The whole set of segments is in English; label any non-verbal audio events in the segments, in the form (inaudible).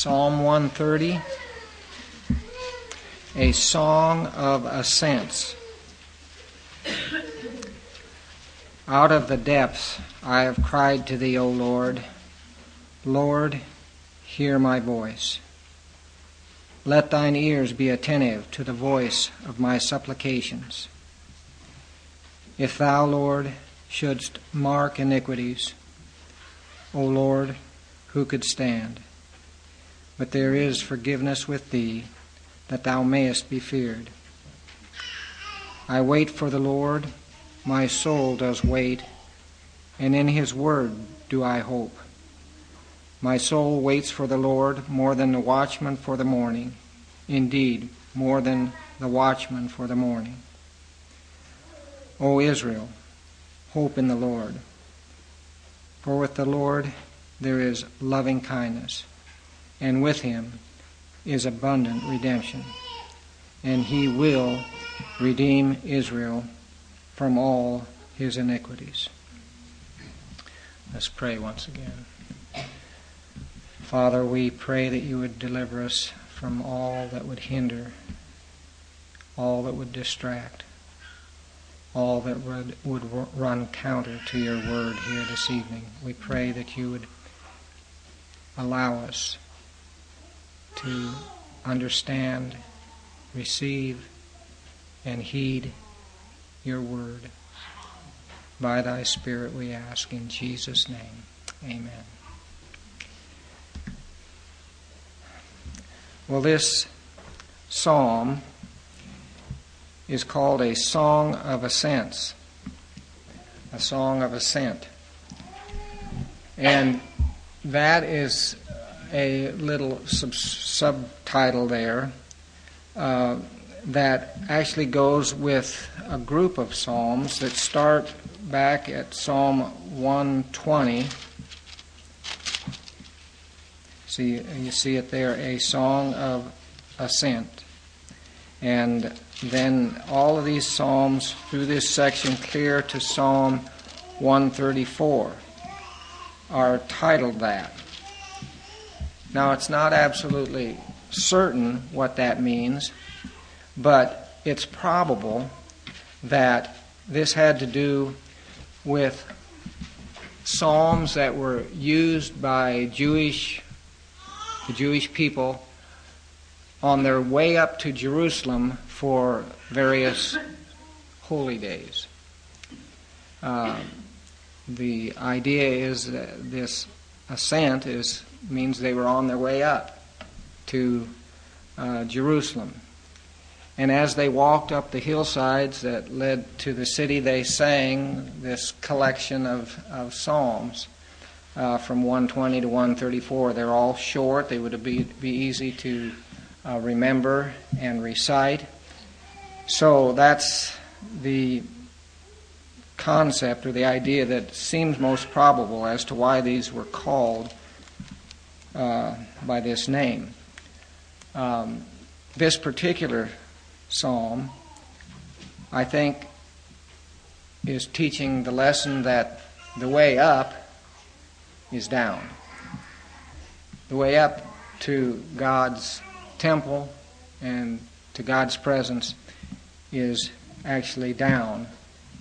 Psalm 130, a song of ascents. Out of the depths I have cried to thee, O Lord. Lord, hear my voice. Let thine ears be attentive to the voice of my supplications. If thou, Lord, shouldst mark iniquities, O Lord, who could stand? But there is forgiveness with thee, that thou mayest be feared. I wait for the Lord, my soul does wait, and in his word do I hope. My soul waits for the Lord more than the watchman for the morning, indeed, more than the watchman for the morning. O Israel, hope in the Lord. For with the Lord there is loving kindness and with him is abundant redemption. And he will redeem Israel from all his iniquities. Let's pray once again. Father, we pray that you would deliver us from all that would hinder, all that would distract, all that would, would run counter to your word here this evening. We pray that you would allow us to understand, receive, and heed your word. By thy Spirit we ask in Jesus' name. Amen. Well, this psalm is called a song of ascents. A song of ascent. And that is a little sub- subtitle there uh, that actually goes with a group of psalms that start back at Psalm 120. See, you see it there, a song of ascent. And then all of these psalms through this section clear to Psalm 134 are titled that. Now, it's not absolutely certain what that means, but it's probable that this had to do with psalms that were used by Jewish the Jewish people on their way up to Jerusalem for various holy days. Uh, the idea is that this ascent is means they were on their way up to uh, Jerusalem. And as they walked up the hillsides that led to the city, they sang this collection of, of psalms uh, from 120 to 134. They're all short, they would be, be easy to uh, remember and recite. So that's the concept or the idea that seems most probable as to why these were called by this name. Um, this particular psalm, I think, is teaching the lesson that the way up is down. The way up to God's temple and to God's presence is actually down.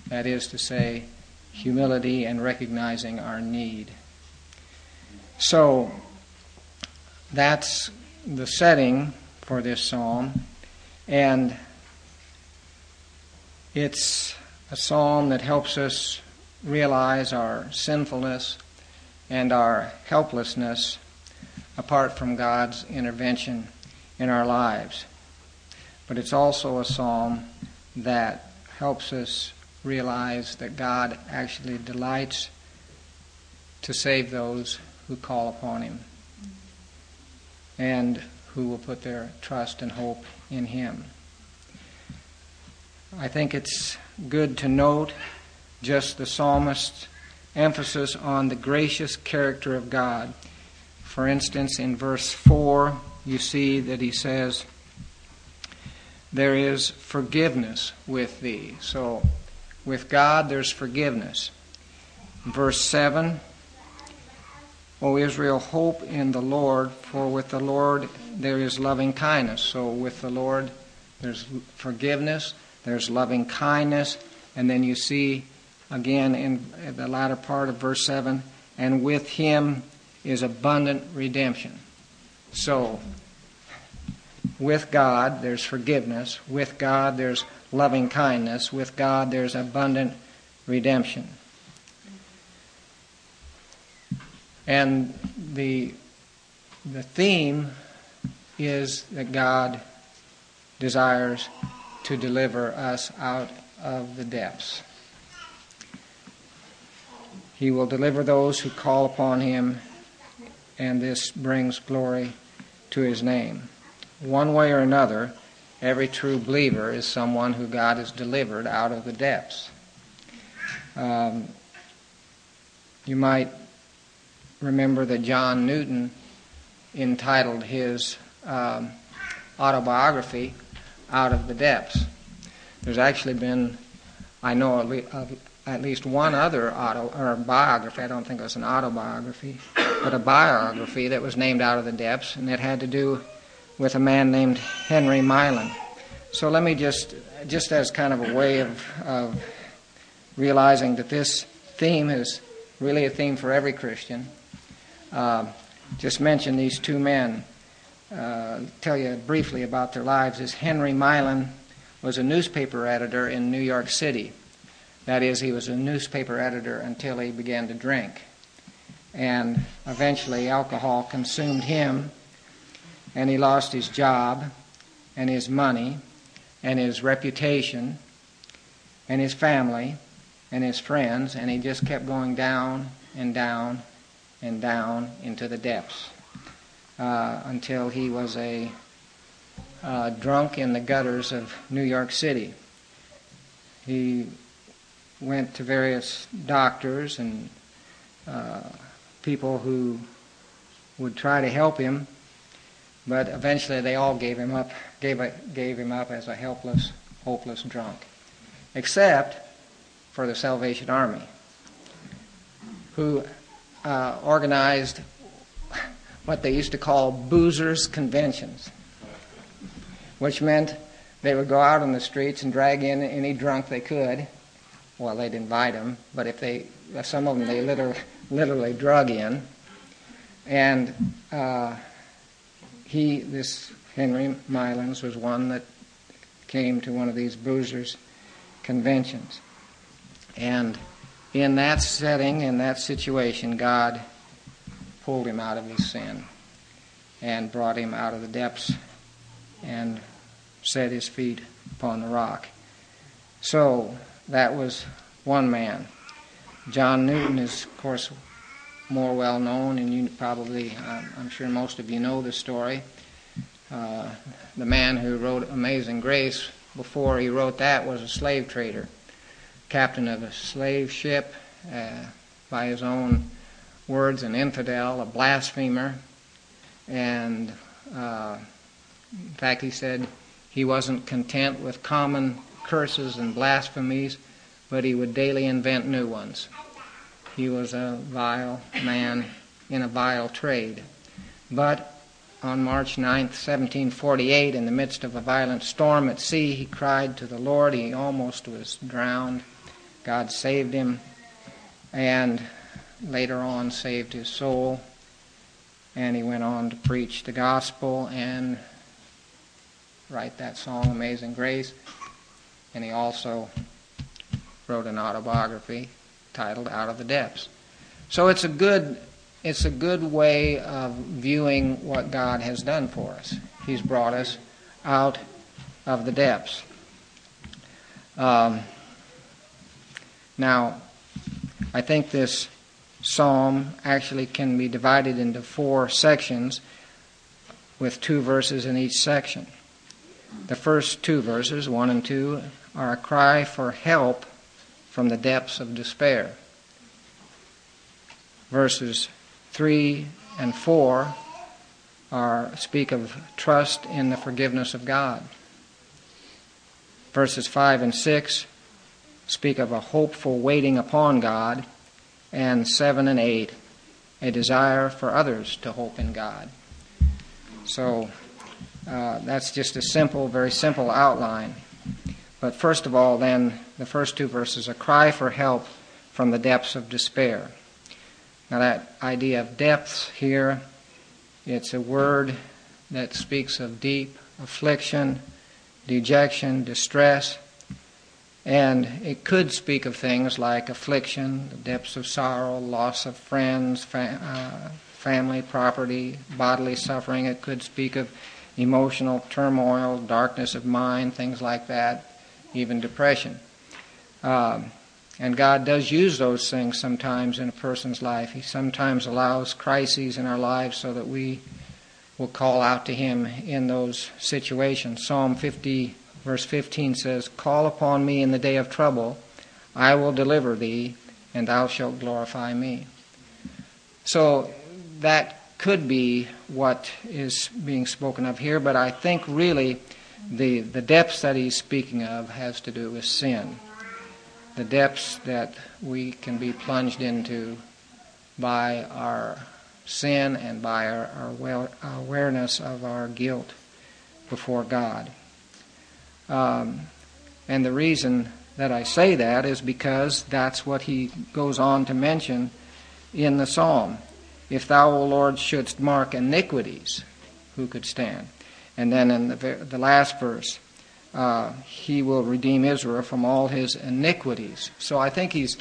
That is to say, humility and recognizing our need. So, that's the setting for this psalm, and it's a psalm that helps us realize our sinfulness and our helplessness apart from God's intervention in our lives. But it's also a psalm that helps us realize that God actually delights to save those who call upon Him and who will put their trust and hope in Him. I think it's good to note just the psalmist's emphasis on the gracious character of God. For instance, in verse 4, you see that he says, There is forgiveness with thee. So, with God, there's forgiveness. verse 7, O Israel, hope in the Lord, for with the Lord there is loving kindness. So with the Lord there's forgiveness, there's loving kindness, and then you see again in the latter part of verse 7 and with him is abundant redemption. So, with God, there's forgiveness. With God, there's loving kindness. With God, there's abundant redemption. And the, the theme is that God desires to deliver us out of the depths. He will deliver those who call upon him, and this brings glory to his name. One way or another, every true believer is someone who God has delivered out of the depths. Um, you might remember that John Newton entitled his um, autobiography Out of the Depths. There's actually been, I know, at least one other auto or biography. I don't think it was an autobiography, but a biography that was named Out of the Depths, and it had to do with a man named Henry Milan. So let me just, just as kind of a way of, of realizing that this theme is really a theme for every Christian, just mention these two men. Uh, tell you briefly about their lives. Is Henry Milan was a newspaper editor in New York City. That is, he was a newspaper editor until he began to drink. And eventually, alcohol consumed him, and he lost his job, and his money, and his reputation, and his family, and his friends, and he just kept going down and down and down into the depths uh, until he was a uh, drunk in the gutters of New York City. He went to various doctors and uh, people who would try to help him, but eventually they all gave him up, gave, a, gave him up as a helpless, hopeless drunk, except for the Salvation Army, who organized what they used to call boozers' conventions, which meant they would go out on the streets and drag in any drunk they could well, they'd invite them, but if they, some of them they literally, literally drug in. And uh, he, this Henry Milans, was one that came to one of these boozers' conventions. And in that setting, in that situation, God pulled him out of his sin and brought him out of the depths and set his feet upon the rock. So, that was one man. John Newton is, of course, more well known, and you probably, I'm sure most of you know the story. Uh, the man who wrote Amazing Grace, before he wrote that, was a slave trader, captain of a slave ship, uh, by his own words, an infidel, a blasphemer, and uh, in fact, he said he wasn't content with common curses and blasphemies, but he would daily invent new ones. He was a vile man in a vile trade. But on March 9, 1748, in the midst of a violent storm at sea, he cried to the Lord. He almost was drowned. God saved him and later on saved his soul. And he went on to preach the gospel and write that song, Amazing Grace and he also wrote an autobiography titled Out of the Depths. So it's a good it's a good way of viewing what God has done for us. He's brought us out of the depths. Um, now, I think this psalm actually can be divided into four sections with two verses in each section. The first two verses, 1 and 2, are a cry for help from the depths of despair. Verses 3 and 4 are, speak of trust in the forgiveness of God. Verses 5 and 6 speak of a hopeful waiting upon God. And 7 and 8 a desire for others to hope in God. So uh, that's just a simple, very simple outline. But first of all, then, the first two verses a cry for help from the depths of despair. Now, that idea of depths here, it's a word that speaks of deep affliction, dejection, distress, and it could speak of things like affliction, the depths of sorrow, loss of friends, uh, family, property, bodily suffering. It could speak of emotional turmoil, darkness of mind, things like that, even depression. Um, and God does use those things sometimes in a person's life. He sometimes allows crises in our lives so that we will call out to Him in those situations. Psalm 50 Verse 15 says, Call upon me in the day of trouble, I will deliver thee, and thou shalt glorify me. So that could be what is being spoken of here, but I think really the, the depths that he's speaking of has to do with sin. The depths that we can be plunged into by our sin and by our, our awareness of our guilt before God. Um, and the reason that I say that is because that's what he goes on to mention in the psalm. If thou, O Lord, shouldst mark iniquities, who could stand? And then in the, the last verse, uh, he will redeem Israel from all his iniquities. So I think he's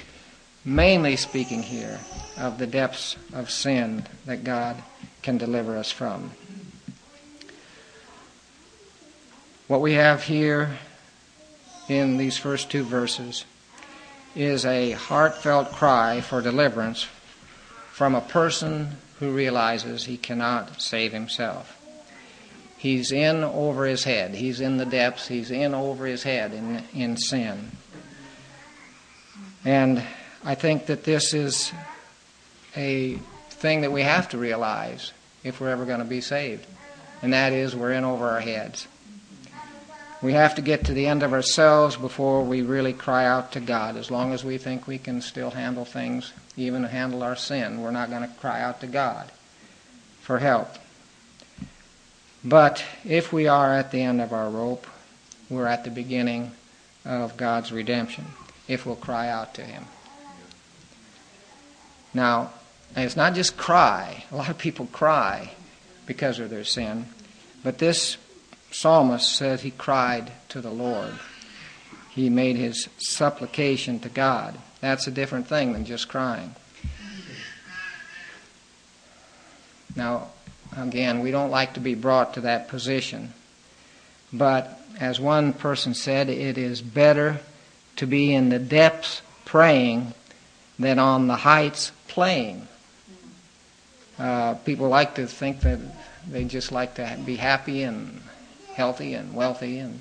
mainly speaking here of the depths of sin that God can deliver us from. What we have here in these first two verses is a heartfelt cry for deliverance from a person who realizes he cannot save himself. He's in over his head. He's in the depths. He's in over his head in, in sin. And I think that this is a thing that we have to realize if we're ever going to be saved. And that is, we're in over our heads. We have to get to the end of ourselves before we really cry out to God. As long as we think we can still handle things, even handle our sin, we're not going to cry out to God for help. But if we are at the end of our rope, we're at the beginning of God's redemption, if we'll cry out to Him. Now, it's not just cry. A lot of people cry because of their sin. But this psalmist said he cried to the Lord. He made his supplication to God. That's a different thing than just crying. Now, again, we don't like to be brought to that position. But as one person said, it is better to be in the depths praying than on the heights playing. Uh, people like to think that they just like to be happy and healthy and wealthy and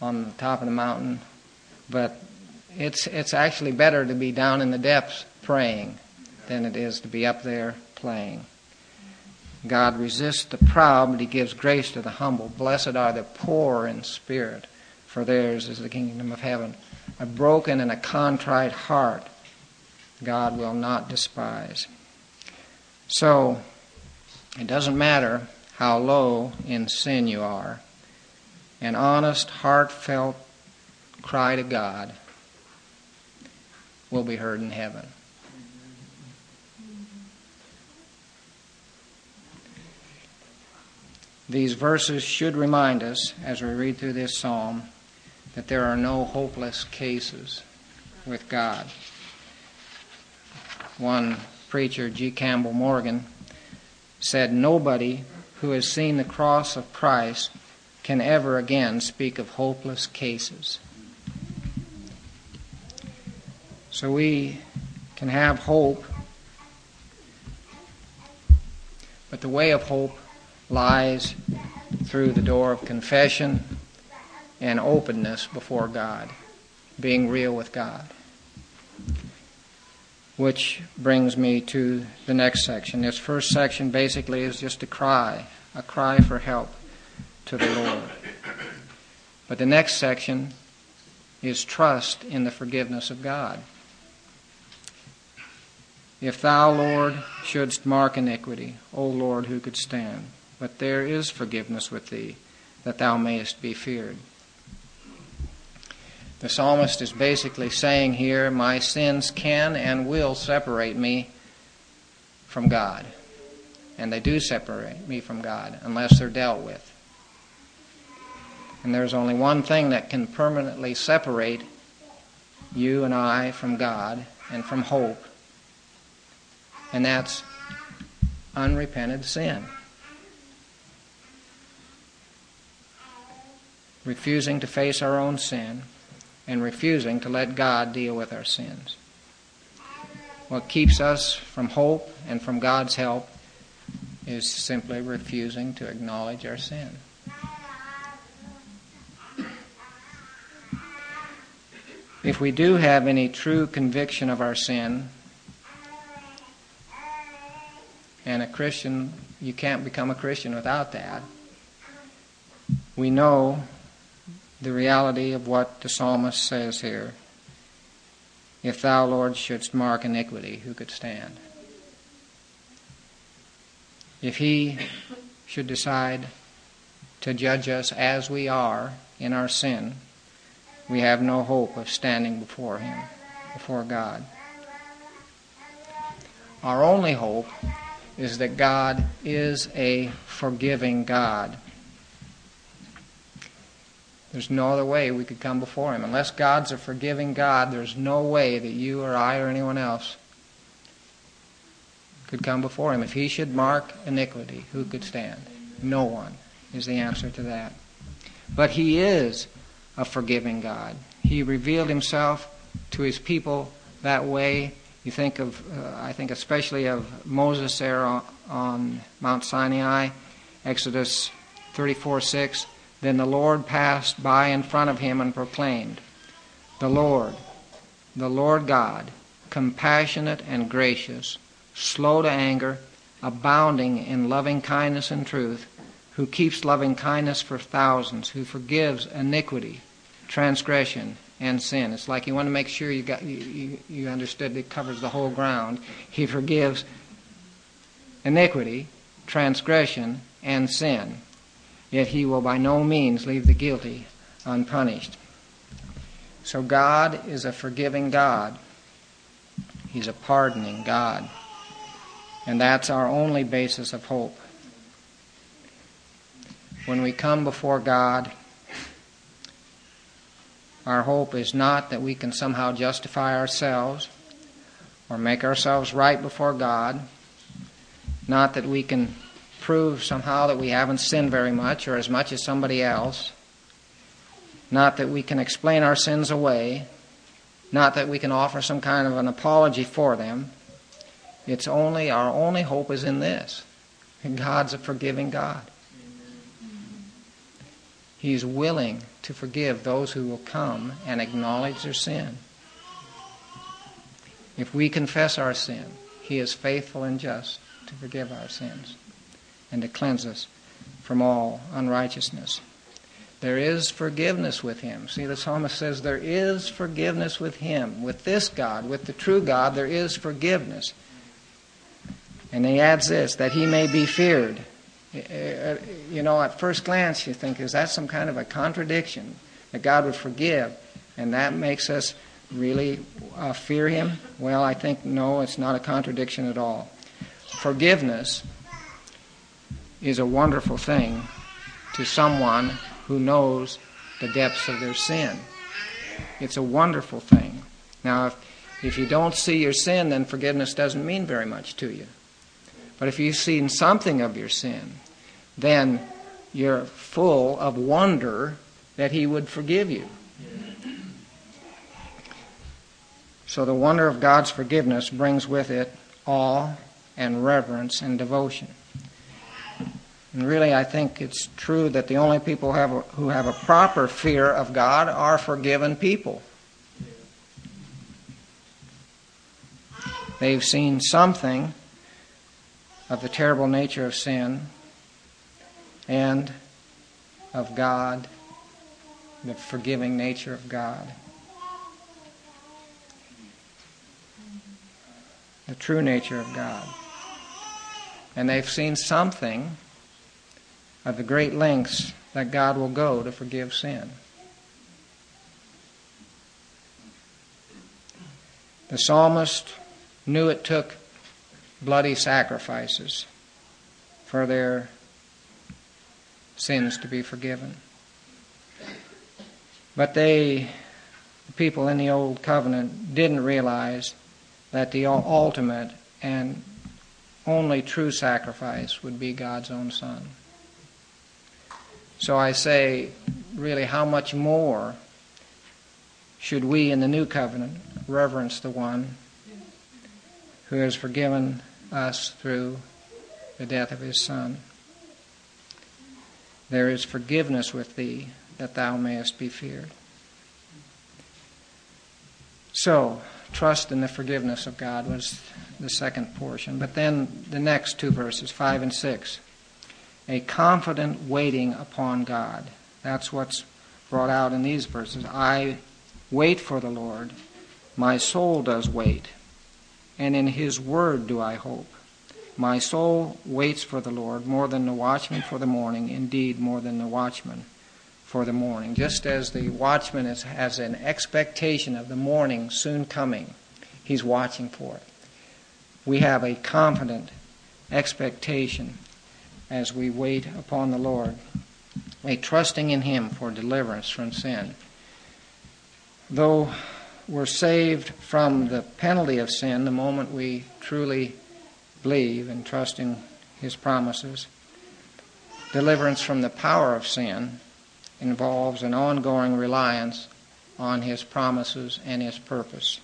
on the top of the mountain. But it's, it's actually better to be down in the depths praying than it is to be up there playing. God resists the proud, but he gives grace to the humble. Blessed are the poor in spirit, for theirs is the kingdom of heaven. A broken and a contrite heart God will not despise. So, it doesn't matter how low in sin you are an honest, heartfelt cry to God will be heard in heaven. These verses should remind us, as we read through this psalm, that there are no hopeless cases with God. One preacher, G. Campbell Morgan, said, Nobody who has seen the cross of Christ can ever again speak of hopeless cases. So we can have hope, but the way of hope lies through the door of confession and openness before God, being real with God. Which brings me to the next section. This first section basically is just a cry, a cry for help to the Lord. But the next section is trust in the forgiveness of God. If thou, Lord, shouldst mark iniquity, O Lord, who could stand? But there is forgiveness with thee, that thou mayest be feared. The psalmist is basically saying here, My sins can and will separate me from God. And they do separate me from God unless they're dealt with. And there's only one thing that can permanently separate you and I from God and from hope, and that's unrepented sin. Refusing to face our own sin and refusing to let God deal with our sins. What keeps us from hope and from God's help is simply refusing to acknowledge our sin. If we do have any true conviction of our sin, and a Christian, you can't become a Christian without that, we know the reality of what the psalmist says here. If thou, Lord, shouldst mark iniquity, who could stand? If he should decide to judge us as we are in our sin, we have no hope of standing before Him, before God. Our only hope is that God is a forgiving God. There's no other way we could come before Him. Unless God's a forgiving God, there's no way that you or I or anyone else could come before Him. If He should mark iniquity, who could stand? No one is the answer to that. But He is a forgiving God. He revealed himself to his people that way. You think of, uh, I think especially of Moses there on, on Mount Sinai, Exodus 34 6. Then the Lord passed by in front of him and proclaimed, The Lord, the Lord God, compassionate and gracious, slow to anger, abounding in loving kindness and truth, who keeps loving kindness for thousands, who forgives iniquity transgression and sin. It's like you want to make sure you got you, you, you understood it covers the whole ground. He forgives iniquity, transgression, and sin. Yet he will by no means leave the guilty unpunished. So God is a forgiving God. He's a pardoning God. And that's our only basis of hope. When we come before God, our hope is not that we can somehow justify ourselves or make ourselves right before God, not that we can prove somehow that we haven't sinned very much or as much as somebody else, not that we can explain our sins away, not that we can offer some kind of an apology for them. It's only, our only hope is in this. God's a forgiving God. He's willing to forgive those who will come and acknowledge their sin. If we confess our sin, He is faithful and just to forgive our sins and to cleanse us from all unrighteousness. There is forgiveness with Him. See, the psalmist says there is forgiveness with Him. With this God, with the true God, there is forgiveness. And he adds this that He may be feared. You know, at first glance, you think, is that some kind of a contradiction? That God would forgive, and that makes us really uh, fear Him? Well, I think no, it's not a contradiction at all. Forgiveness is a wonderful thing to someone who knows the depths of their sin. It's a wonderful thing. Now, if, if you don't see your sin, then forgiveness doesn't mean very much to you. But if you've seen something of your sin, then you're full of wonder that He would forgive you. So the wonder of God's forgiveness brings with it awe and reverence and devotion. And really, I think it's true that the only people who have a, who have a proper fear of God are forgiven people. They've seen something of the terrible nature of sin and of God, the forgiving nature of God. the true nature of God. And they've seen something of the great lengths that God will go to forgive sin. The psalmist knew it took bloody sacrifices for their sins to be forgiven. But they, the people in the Old Covenant, didn't realize that the ultimate and only true sacrifice would be God's own Son. So I say, really, how much more should we in the New Covenant reverence the one who has forgiven us through the death of his Son? There is forgiveness with thee that thou mayest be feared. So, trust in the forgiveness of God was the second portion. But then the next two verses, 5 and 6. A confident waiting upon God. That's what's brought out in these verses. I wait for the Lord. My soul does wait. And in his word do I hope. My soul waits for the Lord more than the watchman for the morning, indeed, more than the watchman for the morning. Just as the watchman is, has an expectation of the morning soon coming, he's watching for it. We have a confident expectation as we wait upon the Lord, a trusting in Him for deliverance from sin. Though we're saved from the penalty of sin the moment we truly believe and trust in His promises. Deliverance from the power of sin involves an ongoing reliance on His promises and His purpose.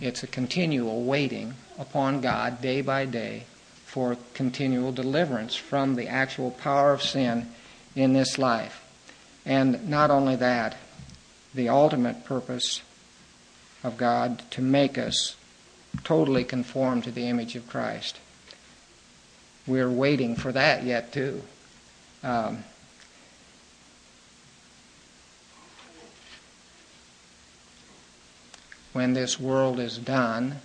It's a continual waiting upon God day by day for continual deliverance from the actual power of sin in this life. And not only that, the ultimate purpose of God to make us totally conformed to the image of Christ. We're waiting for that yet, too. Um, when this world is done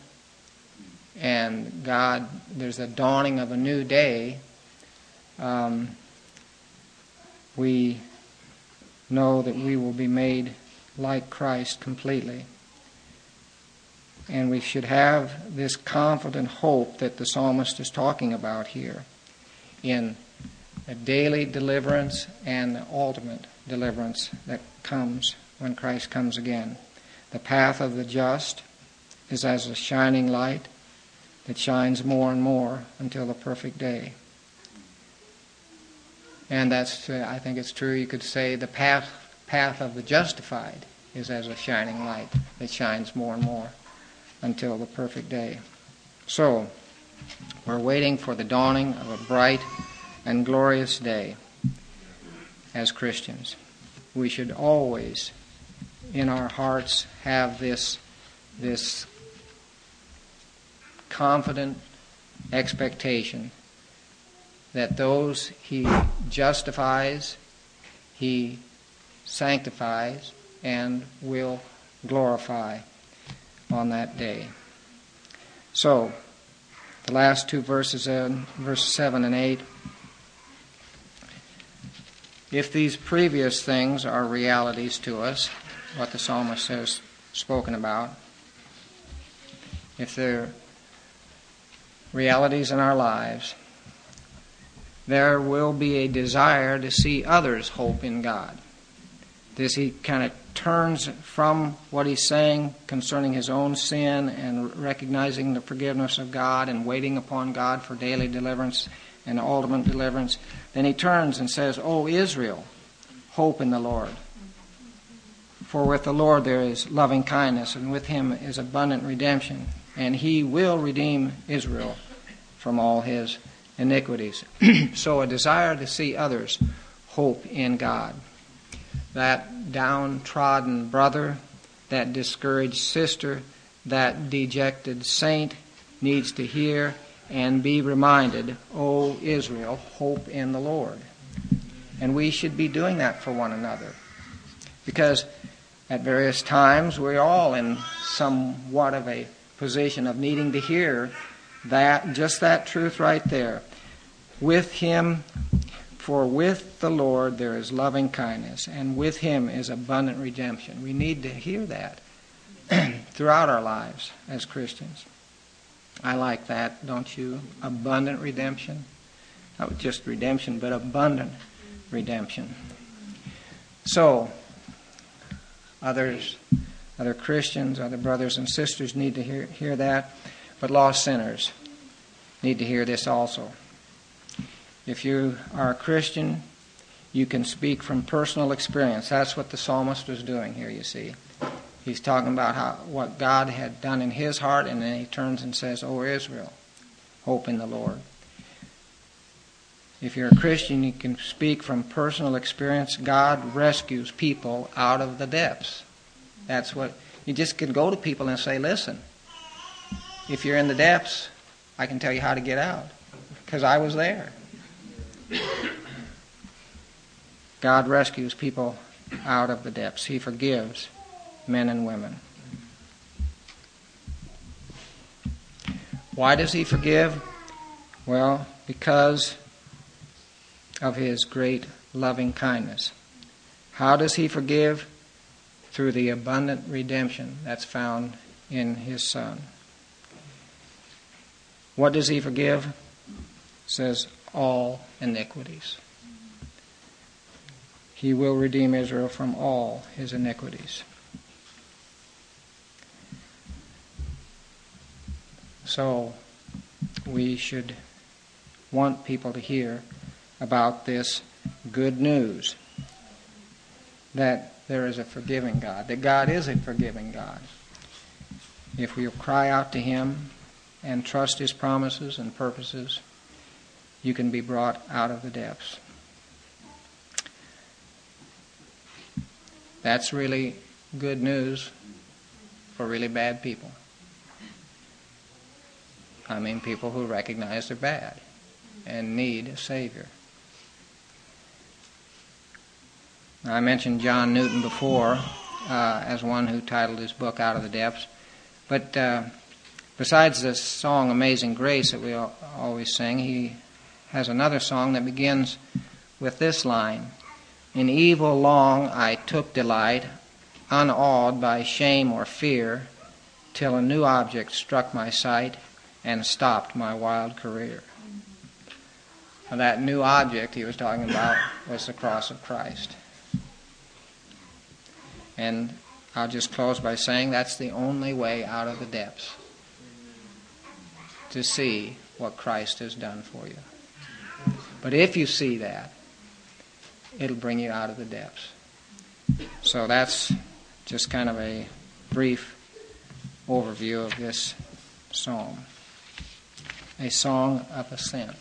and God, there's a dawning of a new day, um, we know that we will be made like Christ completely. And we should have this confident hope that the psalmist is talking about here in a daily deliverance and the ultimate deliverance that comes when Christ comes again. The path of the just is as a shining light that shines more and more until the perfect day. And that's, uh, I think it's true, you could say the path, path of the justified is as a shining light that shines more and more until the perfect day. So, we're waiting for the dawning of a bright and glorious day as Christians. We should always, in our hearts, have this, this confident expectation that those he justifies, he sanctifies, and will glorify on that day. So, the last two verses, in verses 7 and 8. If these previous things are realities to us, what the psalmist has spoken about, if they're realities in our lives, there will be a desire to see others hope in God. This he kind of turns from what he's saying concerning his own sin and recognizing the forgiveness of God and waiting upon God for daily deliverance and ultimate deliverance. Then he turns and says, O Israel, hope in the Lord. For with the Lord there is loving kindness, and with him is abundant redemption, and he will redeem Israel from all his iniquities. (clears throat) so a desire to see others hope in God that downtrodden brother, that discouraged sister, that dejected saint needs to hear and be reminded, O Israel, hope in the Lord. And we should be doing that for one another. Because at various times we're all in somewhat of a position of needing to hear that, just that truth right there. With him, for with the Lord there is loving kindness, and with him is abundant redemption. We need to hear that (clears throat) throughout our lives as Christians. I like that, don't you? Abundant redemption. Not just redemption, but abundant redemption. So, others, other Christians, other brothers and sisters need to hear, hear that, but lost sinners need to hear this also. If you are a Christian, you can speak from personal experience. That's what the psalmist was doing here, you see. He's talking about how, what God had done in his heart, and then he turns and says, O Israel, hope in the Lord. If you're a Christian, you can speak from personal experience. God rescues people out of the depths. That's what you just can go to people and say, listen, if you're in the depths, I can tell you how to get out because I was there. God rescues people out of the depths. He forgives men and women. Why does He forgive? Well, because of His great loving kindness. How does He forgive? Through the abundant redemption that's found in His Son. What does He forgive? Says all iniquities. He will redeem Israel from all his iniquities. So we should want people to hear about this good news that there is a forgiving God, that God is a forgiving God. If we cry out to Him and trust His promises and purposes, you can be brought out of the depths. That's really good news for really bad people. I mean, people who recognize they're bad and need a Savior. I mentioned John Newton before uh, as one who titled his book Out of the Depths. But uh, besides this song Amazing Grace that we always sing, he has another song that begins with this line In evil long I took delight, unawed by shame or fear, till a new object struck my sight and stopped my wild career. And that new object he was talking about was the cross of Christ. And I'll just close by saying that's the only way out of the depths to see what Christ has done for you. But if you see that, it'll bring you out of the depths. So that's just kind of a brief overview of this psalm. A song of ascent.